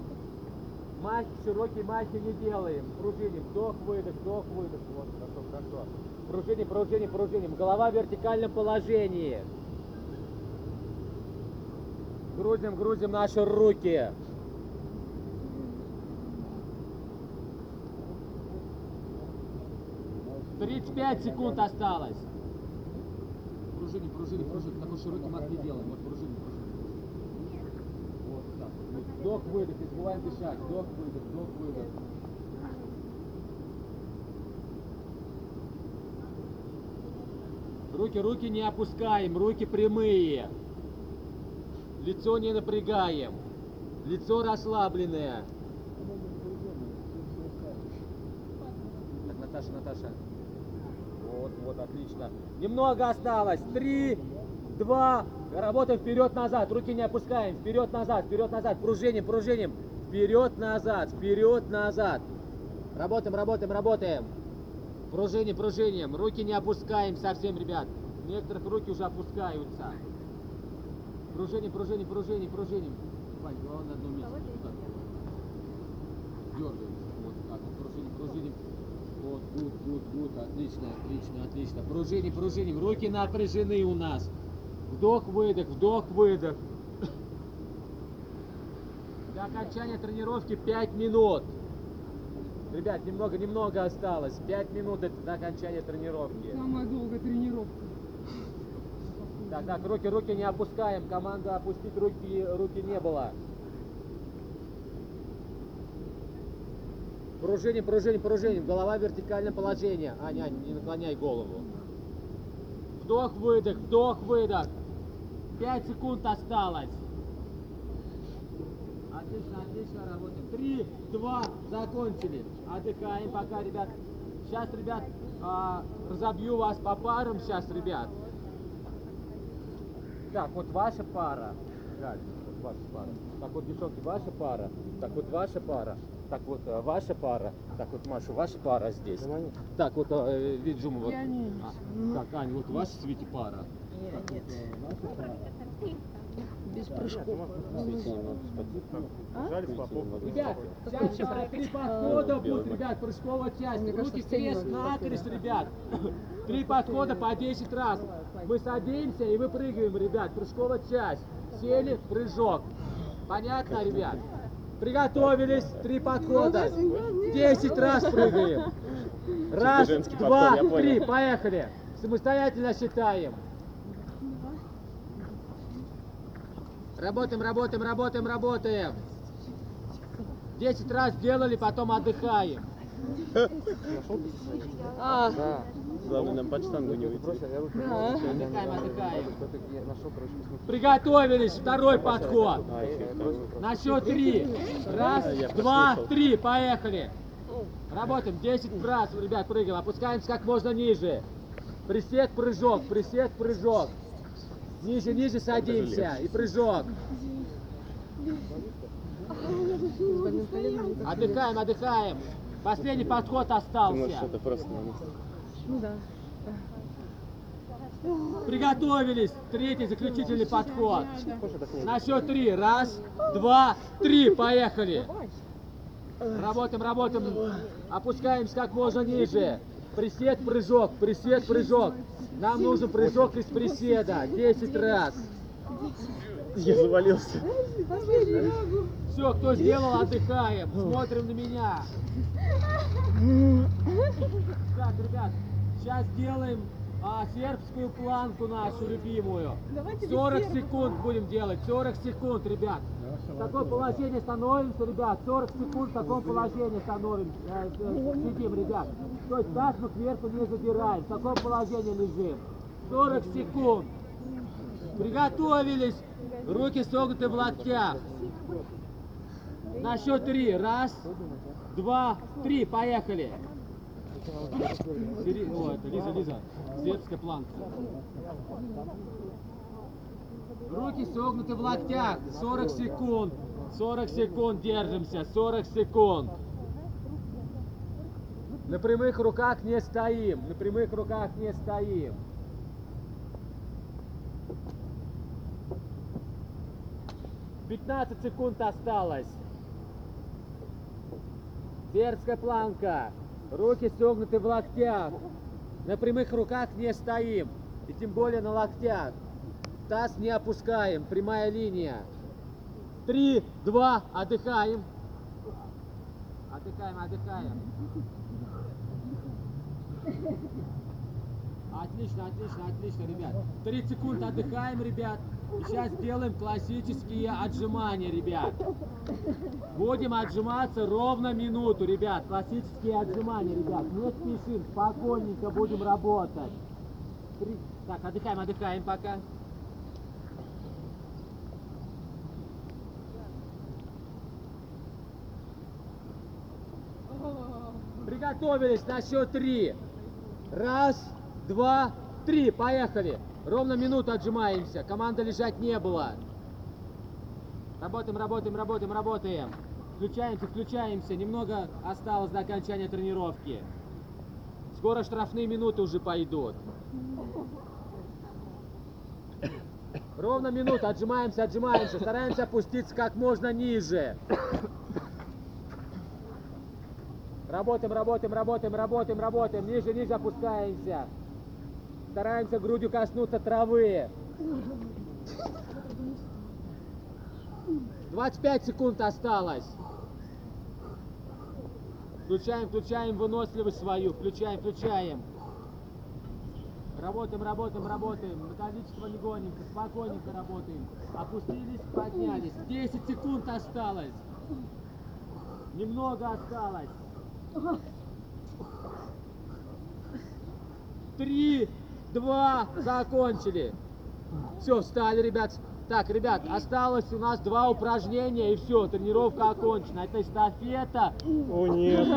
Махи, широкие махи не делаем. Пружиним. Вдох, выдох, вдох, выдох. Вот, хорошо, хорошо. Пружиним, пружиним, пружиним. Голова в вертикальном положении. Грузим, грузим наши руки. Тридцать пять секунд осталось. Пружиним, пружиним, пружиним. Такой широкий мах не делаем. Вот пружиним, пружиним. Вот так. Вдох, выдох, не забываем дышать. Вдох, выдох, вдох, выдох. Руки, руки не опускаем, руки прямые. Лицо не напрягаем. Лицо расслабленное. Так, Наташа, Наташа. Вот, вот, отлично. Немного осталось. Три, два. Работаем вперед-назад. Руки не опускаем. Вперед-назад, вперед-назад. Пружиним, пружиним. Вперед-назад, вперед-назад. Работаем, работаем, работаем. Пружиним, пружиним. Руки не опускаем совсем, ребят. У некоторых руки уже опускаются. Пружиним, пружиним, пружиним, пружиним. Вань, главное на одном месте. Дергаем. Вот так вот. Пружиним, пружиним. Вот, good, good, good. Отлично, отлично, отлично. Пружиним, пружиним. Руки напряжены у нас. Вдох, выдох, вдох, выдох. До окончания тренировки 5 минут. Ребят, немного, немного осталось. 5 минут до окончания тренировки. Самая долгая тренировка. Так, так, руки, руки не опускаем. Команда опустить руки, руки не было. Пружиним, пружиним, пружиним. Голова в вертикальном положении. Аня, Аня, не наклоняй голову. Вдох, выдох, вдох, выдох. 5 секунд осталось. Отлично, отлично работаем. Три, два, закончили. Отдыхаем пока, ребят. Сейчас, ребят, а, разобью вас по парам сейчас, ребят. Так, вот ваша пара. Галь, вот ваша пара. Так вот, девчонки, ваша пара. Так вот, ваша пара. Так вот, э, ваша пара. Так вот, Маша, ваша пара здесь. Так вот, э, Виджума, вот. Я не А, так, Аня, вот ваша Свити пара. Вот, э, ваша пара. Без прыжков. Ребят, сейчас а, три подхода будет, ребят, прыжковая часть. Руки крест надо накрест, ребят. Три подхода по 10 раз. Мы садимся и выпрыгиваем, ребят. Прыжковая часть. Сели, прыжок. Понятно, ребят? Приготовились, три подхода. 10 раз прыгаем. Раз, два, три, поехали. Самостоятельно считаем. Работаем, работаем, работаем, работаем. 10 раз сделали, потом отдыхаем. А, Главное, нам под штангу не уйти. отдыхаем. Приготовились, второй подход. А. На счет три. Раз, два, три, поехали. Работаем 10 раз, ребят, прыгаем. Опускаемся как можно ниже. Присед, прыжок, присед, прыжок. Ниже, ниже садимся и прыжок. Отдыхаем, отдыхаем. Последний подход остался. Ну да. Приготовились. Третий заключительный подход. На счет три. Раз, два, три. Поехали. Работаем, работаем. Опускаемся как можно ниже. Присед, прыжок, присед, прыжок. Нам нужен прыжок из приседа. 10 раз. Я завалился. Все, кто сделал, отдыхаем. Смотрим на меня. Так, ребят, сейчас делаем а, сербскую планку нашу любимую. Давайте 40 без сербов. секунд будем делать. 40 секунд, ребят. В таком положении становимся, ребят. 40 секунд в таком положении становимся. э, э, Сидим, ребят. То есть таз мы кверху не задираем. В таком положении лежим. 40 секунд. Приготовились. Руки согнуты в локтях. На счет три. Раз, два, три. Поехали. О, это Лиза, Лиза. Сербская планка. Руки согнуты в локтях. 40 секунд. 40 секунд держимся. 40 секунд. На прямых руках не стоим. На прямых руках не стоим. Пятнадцать секунд осталось. Сербская планка. Руки согнуты в локтях. На прямых руках не стоим. И тем более на локтях. Таз не опускаем. Прямая линия. Три, два, отдыхаем. Отдыхаем, отдыхаем. Отлично, отлично, отлично, ребят. 30 секунд отдыхаем, ребят. Сейчас сделаем классические отжимания, ребят. Будем отжиматься ровно минуту, ребят. Классические отжимания, ребят. Не спешим, спокойненько будем работать. Три- Так, отдыхаем, отдыхаем пока. Приготовились на счет три. Раз, два, три. Поехали. Ровно минуту отжимаемся. Команда лежать не было. Работаем, работаем, работаем, работаем. Включаемся, включаемся. Немного осталось до окончания тренировки. Скоро штрафные минуты уже пойдут. Ровно минута. Отжимаемся, отжимаемся. Стараемся опуститься как можно ниже. Работаем, работаем, работаем, работаем, работаем. Ниже, ниже опускаемся. Стараемся грудью коснуться травы. 25 секунд осталось. Включаем, включаем выносливость свою. Включаем, включаем. Работаем, работаем, работаем. На количество не гонимся. Спокойненько работаем. Опустились, поднялись. 10 секунд осталось. Немного осталось. Три, два, закончили. Все, встали, ребят. Так, ребят, осталось у нас два упражнения и все, тренировка окончена. Это эстафета, О нет.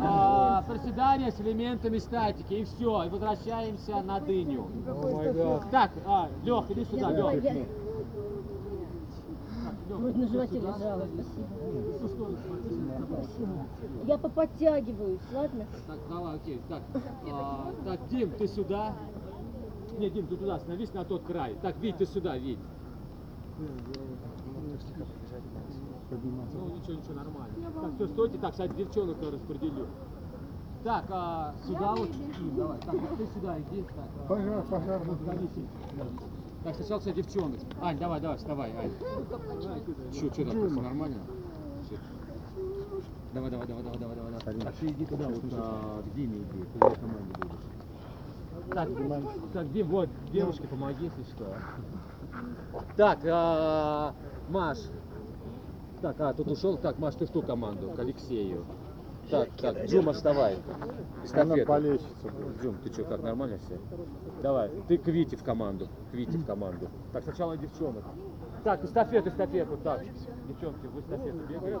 а, приседания с элементами статики и все. И возвращаемся на дыню. О. Так, а, Лех, иди сюда, Я, Лех. я вроде на животе лежала, спасибо. Я поподтягиваюсь, ладно? Так, давай, окей. Так, а, так, Дим, ты сюда. Нет, Дим, ты туда, становись на тот край. Так, Вить, ты сюда, Вить. Ну, ничего, ничего, нормально. Так, все, стойте. Так, сейчас девчонок я распределю. Так, а, сюда вот. Давай. Так, ты сюда иди. Так, а, Пожар, пожар. Так, сначала, кстати, девчонок. Ань, давай, давай, вставай, Ань. Че, что все нормально? Давай, давай, давай, давай, давай, давай. Так, ты иди туда, вот а, к Диме иди, ты в команде будешь. Так, так, Дим, вот, девушке помоги, если что. Так, а, Маш. Так, а, тут ушел. Так, Маш, ты в ту команду, к Алексею. Так, так, Джума, вставай. Она болельщица будет. Джум, ты что, как, нормально все? Давай, ты к Вите в команду, к Вите в команду. Так, сначала девчонок. Так, эстафету, эстафету, так. Девчонки, вы эстафету бегаете?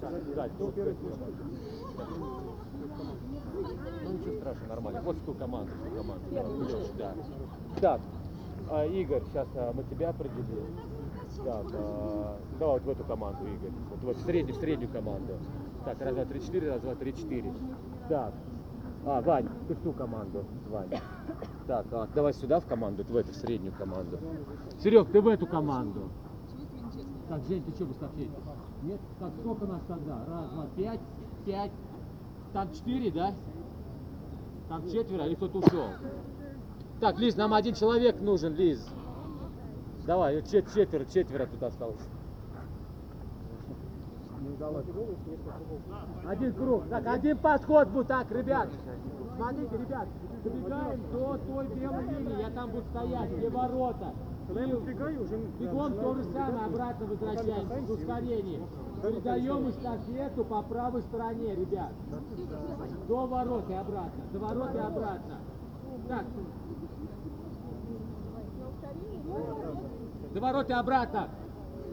Так, да, вот. Ну ничего страшного, нормально. Вот команду, в ту команду. Да, Лёш, да. Так, а, Игорь, сейчас мы тебя определим. Так, а, давай вот в эту команду, Игорь. Вот, вот в среднюю, в среднюю команду. Так, раз, два, три, четыре, раз, два, три, четыре. Так. А, Вань, ты в ту команду, Вань. Так, а, давай сюда в команду, в эту, в среднюю команду. Серег, ты в эту команду. Так, Жень, ты что эстафете? Нет? Так, сколько нас тогда? Раз, два, пять, пять. Там четыре, да? Там четверо или кто-то ушел? Так, Лиз, нам один человек нужен, Лиз. Давай, чет- четверо, четверо тут осталось. Один круг. Так, один подход будет. Так, ребят. Смотрите, ребят. Добегаем до той белой линии. Я там буду стоять. Где ворота. И Бегом то же самое. Обратно возвращаемся. В ускорении. Передаем эстафету по правой стороне, ребят. До ворот и обратно. До ворот и обратно. Так. До ворот и обратно.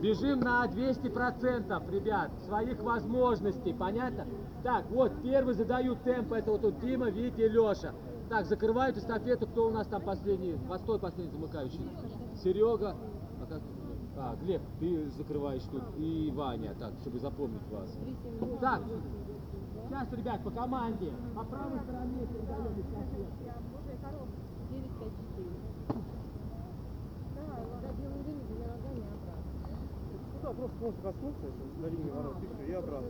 Бежим на 200%, ребят, своих возможностей, понятно? Так, вот, первый задают темп, это вот тут Дима, Витя и Леша. Так, закрывают эстафету, кто у нас там последний, постой, последний замыкающий. Серега, а? А, Глеб, ты закрываешь тут, и Ваня, так, чтобы запомнить вас. Так, сейчас, ребят, по команде, по правой стороне передаем обратно. Ну да, просто можно коснуться на линии ворот и все, и обратно.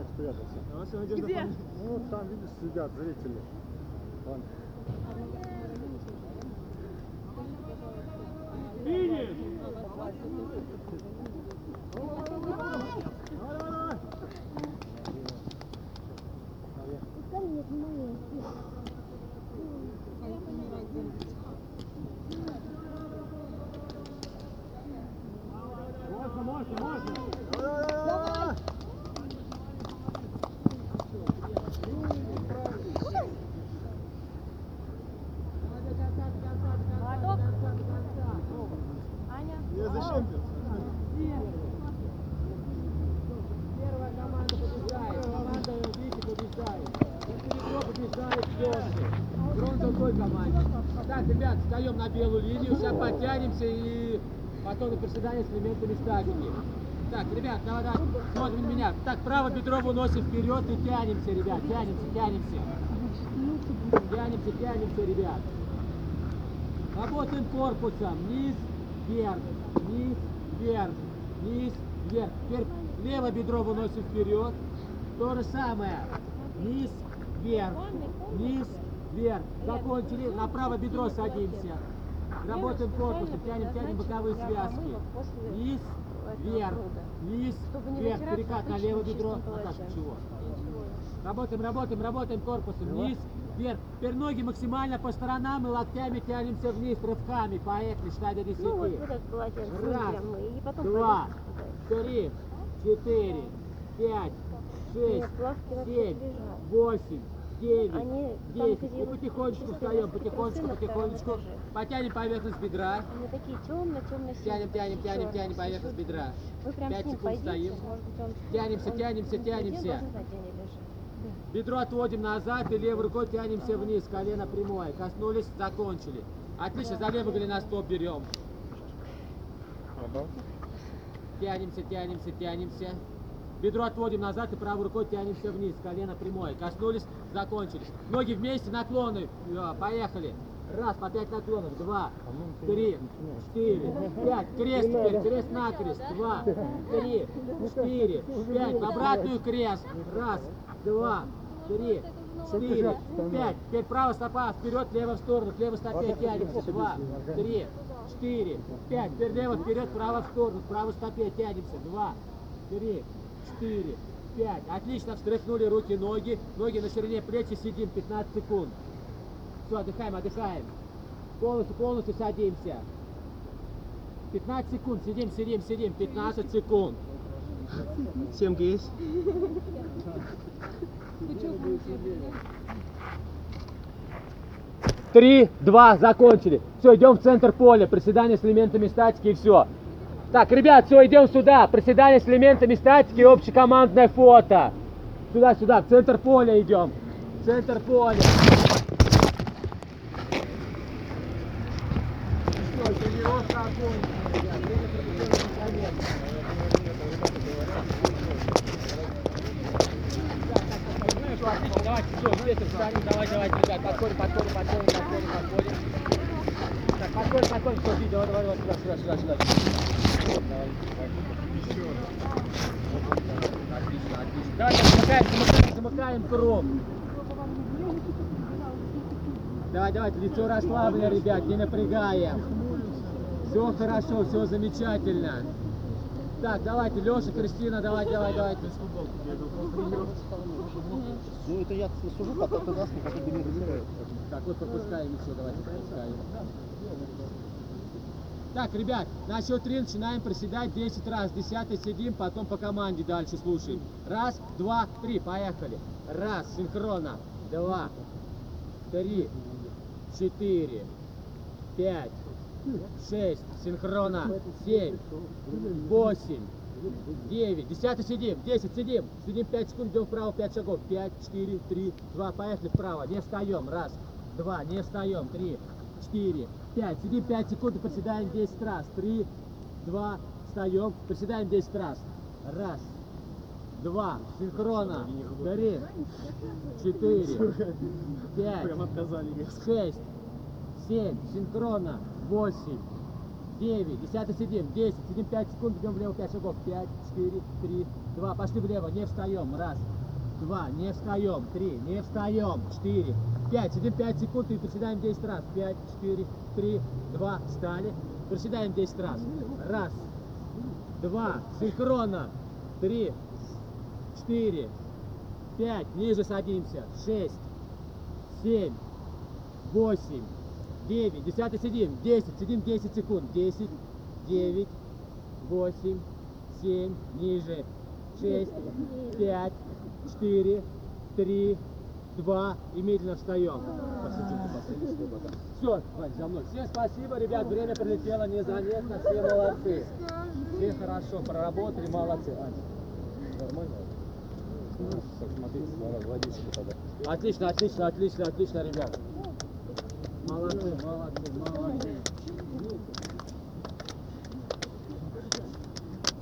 Может, ты мяч спрятался. Где? Ну, вот там, видишь, сидят зрители. Вон. Пускай меня снимает. Можно, можно, можно. Давай! Молоток. Аня. Я зачем ты? Первая команда побеждает, команда Вики побеждает. Серебро побеждает Лёши. Бронза в той команде. Так, ребят, встаем на белую линию, сейчас подтянемся и приседание с элементами статики. Так, ребят, давай, давай, смотрим меня. Так, правое бедро выносим вперед и тянемся, ребят, тянемся, тянемся. Тянемся, тянемся, ребят. Работаем корпусом. Низ, вверх, низ, вверх, низ, вверх. Теперь левое бедро выносим вперед. То же самое. Низ, вверх, низ, вверх. Закончили. На правое бедро садимся. Работаем корпусом. Тянем, тянем боковые связки. Низ, вверх, низ, вверх. Перекат на левое бедро. А так, чего? Работаем, работаем, работаем корпусом. Вниз, вверх. Теперь ноги максимально по сторонам и локтями тянемся вниз рывками. Поехали, считай до 10. Ну вот вот этот полотенце Раз, и потом два, три, четыре, пять, шесть, семь, восемь, девять, Они там десять. И кодируют потихонечку встаем, потихонечку, потихонечку. Потянем поверхность бедра. Они такие темно-темно Тянем, тянем, тянем, тянем поверхность бедра. Вы прям Пять с ним секунд пойдите, стоим. может быть он... Тянемся, он тянемся, тянемся. Бедро отводим назад и левой рукой тянемся вниз, колено прямое. Коснулись, закончили. Отлично, за левый голеностоп берем. Ага. Тянемся, тянемся, тянемся. Бедро отводим назад и правой рукой тянемся вниз. Колено прямое. Коснулись, закончились. Ноги вместе, наклоны. Поехали. Раз, по пять наклонов. Два, три, четыре, пять. Крест теперь, крест на крест. Два, три, четыре, пять. В обратную крест. Раз, два, три, четыре, пять. Теперь правая стопа вперед, левая в сторону. К левой стопе тянемся. Два, три, четыре, пять. Теперь лево вперед, право в сторону. К правой стопе тянемся. Два, три, четыре, пять. Отлично, встряхнули руки, ноги. Ноги на ширине плечи, сидим 15 секунд. Все, отдыхаем, отдыхаем. Полностью, полностью садимся. 15 секунд, сидим, сидим, сидим. 15 секунд. Семки есть? Три, два, закончили. Все, идем в центр поля. Приседание с элементами статики и все. Так, ребят, все, идем сюда. Приседание с элементами статики общекомандное фото. Сюда, сюда, в центр поля идем. В центр поля. Давай, давайте, ребят, подходим, подходим, подходим, подходим, подходим. Так, подходим, подходим, все, давай, давай, давай, сюда, сюда, сюда, сюда. Давай, давай. Давайте, замыкаем, замыкаем, замыкаем круг. Давай, давайте, лицо расслаблено, ребят, не напрягаем. Все хорошо, все замечательно. Так, давайте, Леша, Кристина, давай, давай, давайте. Ну это я сужу, пока ты ты не. Так, вот пропускаем еще, давайте пропускаем. Так, ребят, на счет три начинаем проседать 10 раз. Десятый сидим, потом по команде дальше слушаем. Раз, два, три, поехали. Раз, синхронно. Два, три, четыре, пять, шесть, синхронно. Семь, восемь, девять. Десятый сидим, десять сидим. Сидим 5 секунд, идем вправо, 5 шагов. Пять, четыре, три, два, поехали вправо. Не встаем. Раз, два, не встаем. Три, четыре, пять. Сидим 5 секунд и приседаем 10 раз. Три, два, встаем, приседаем 10 раз. Раз, два, синхронно. Три, четыре, пять, шесть, семь, синхронно, восемь, девять, десятый сидим, десять, сидим пять секунд, идем влево пять шагов, пять, четыре, три, два, пошли влево, не встаем, раз, два, не встаем, три, не встаем, четыре, пять, сидим пять секунд и приседаем 10 раз, пять, четыре, три, два, встали, приседаем 10 раз, раз, два, синхронно, три, четыре, пять, ниже садимся, шесть, семь, восемь, девять, десятый сидим, десять, сидим 10 секунд, десять, девять, восемь, семь, ниже, шесть, пять, четыре, три, два, и медленно встаем. Все, Вань, за мной. Всем спасибо, ребят, время прилетело незаметно, все молодцы. Все хорошо проработали, молодцы. Ань, нормально? Отлично, отлично, отлично, отлично, ребят. Молодцы, молодцы, молодцы.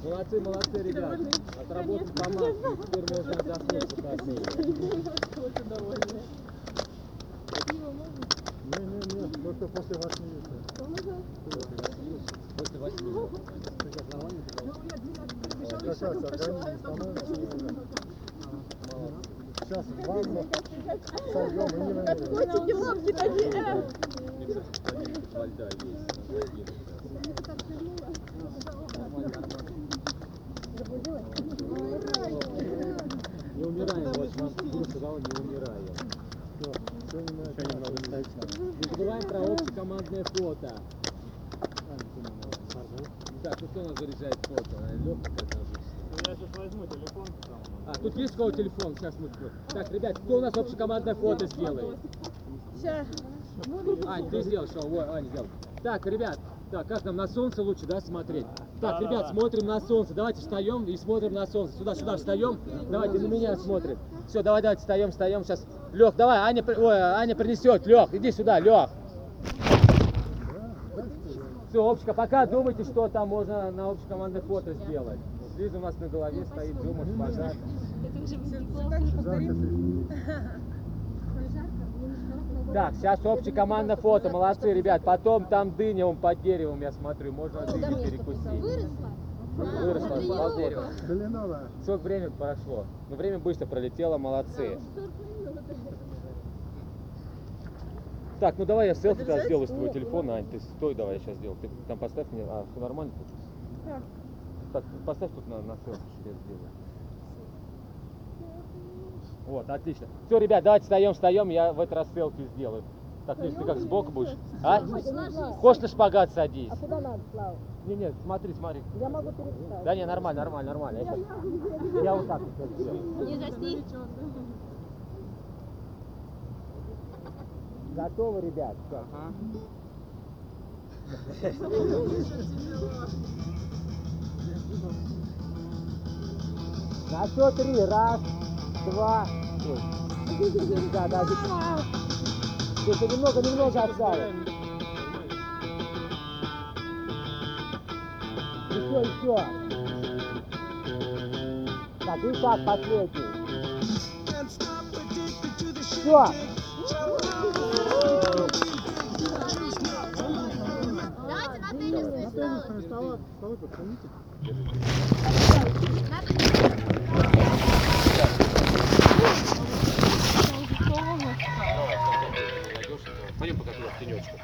Молодцы, молодцы, ребят. Отработали команду. Теперь можно отдохнуть выходные. Не-не-не, только после восьми вечера. После восьми. Как раз организм становится уже. Сейчас ванну сольем и не намерен. Котики, лапки такие. э. Мне, кстати, витамин во льда есть. Один. Нормально, нормально. Не умираем, вот вам курс сказал, не умираем. Все, все немного. Еще немного ставить надо. Не забываем про общекомандное фото. Так, тут кто у нас заряжает фото? Лёха как обычно. Я сейчас возьму телефон. А, кого телефон? Сейчас мы... Так, ребят, кто у нас общекомандное фото сделает? Ща. Ань, ты сделал, что? Ой, Аня сделал. Так, ребят, так, как нам на солнце лучше, да, смотреть? Так, ребят, смотрим на солнце. Давайте встаем и смотрим на солнце. Сюда, сюда встаем. Давайте на меня смотрим. Все, давай, давайте встаем, встаем. Сейчас. Лех, давай, Аня, ой, Аня принесет. Лех, иди сюда, Лех. Все, общка, пока думайте, что там можно на общекомандное фото сделать. Лиза у нас на голове стоит, Дема шпагат. Это уже же Жарко повторим. Так, сейчас общая команда фото. Молодцы, ребят. Потом там дыня он под деревом, я смотрю. Можно дыню перекусить. Выросла? Выросла под деревом. Сколько времени прошло? Ну, время быстро пролетело, молодцы. Так, ну давай я селфи тогда сделаю с твоего телефона, Ань, ты стой, давай я сейчас сделаю. Ты там поставь мне, а, все нормально? Так. Так, поставь тут на, на селфи, что я сделаю. Вот, отлично. Все, ребят, давайте встаем, встаем, я в этот раз селфи сделаю. Так, ты как сбоку будешь? А? Хочешь на шпагат садись? Куда надо, Слава? Не, нет, смотри, смотри. Я могу перестать. Да не, нормально, нормально, нормально. Я, щас- я вот так вот сделаю. Не засни. Готовы, ребят? Как? На счет три. Раз, два. Ой. Да, да, Слушай, немного, немного отстали. Еще, еще. Так, и так, последний. Все. Давайте на теннисный стол. Вставай, вставай, подходите. Пойдем пока туда в тенечку.